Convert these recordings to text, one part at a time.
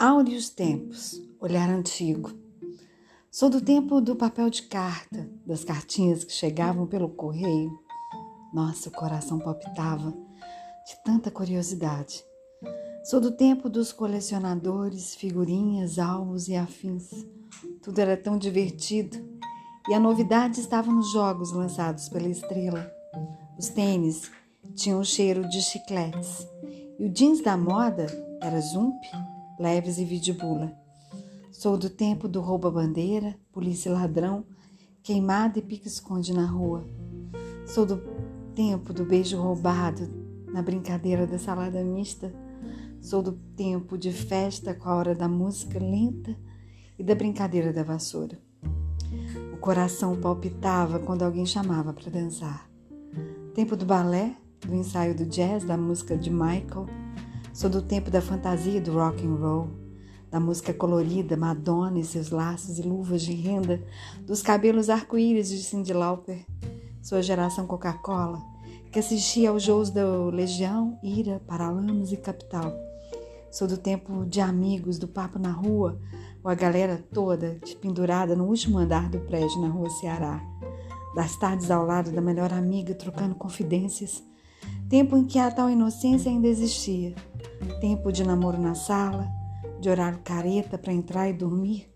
Áureos tempos, olhar antigo. Sou do tempo do papel de carta, das cartinhas que chegavam pelo correio. Nossa, o coração palpitava de tanta curiosidade. Sou do tempo dos colecionadores, figurinhas, alvos e afins. Tudo era tão divertido e a novidade estava nos jogos lançados pela estrela. Os tênis tinham o cheiro de chicletes e o jeans da moda era zump leves e vidibula. Sou do tempo do rouba-bandeira, polícia ladrão, queimado e pique-esconde na rua. Sou do tempo do beijo roubado na brincadeira da salada mista. Sou do tempo de festa com a hora da música lenta e da brincadeira da vassoura. O coração palpitava quando alguém chamava para dançar. Tempo do balé, do ensaio do jazz, da música de Michael Sou do tempo da fantasia do rock and roll, da música colorida, Madonna e seus laços e luvas de renda, dos cabelos arco-íris de Cyndi Lauper. Sou a geração Coca-Cola, que assistia aos shows da Legião, Ira, Paralamas e Capital. Sou do tempo de amigos, do papo na rua, ou a galera toda pendurada no último andar do prédio na rua Ceará. Das tardes ao lado da melhor amiga, trocando confidências. Tempo em que a tal inocência ainda existia tempo de namoro na sala, de horário careta para entrar e dormir.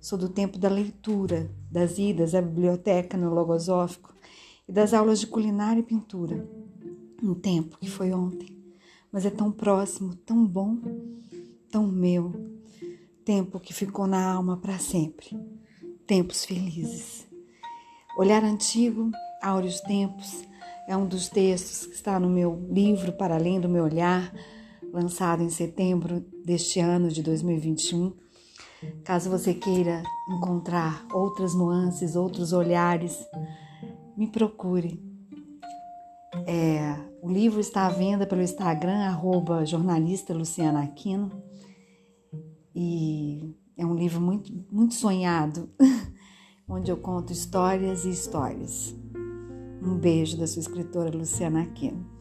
Sou do tempo da leitura, das idas à biblioteca no logosófico e das aulas de culinária e pintura. Um tempo que foi ontem, mas é tão próximo, tão bom, tão meu. Tempo que ficou na alma para sempre. Tempos felizes. Olhar antigo, áureos tempos, é um dos textos que está no meu livro Para Além do Meu Olhar, lançado em setembro deste ano de 2021. Caso você queira encontrar outras nuances, outros olhares, me procure. É, o livro está à venda pelo Instagram, arroba jornalista Luciana Aquino. E é um livro muito, muito sonhado, onde eu conto histórias e histórias. Um beijo da sua escritora Luciana Aquino.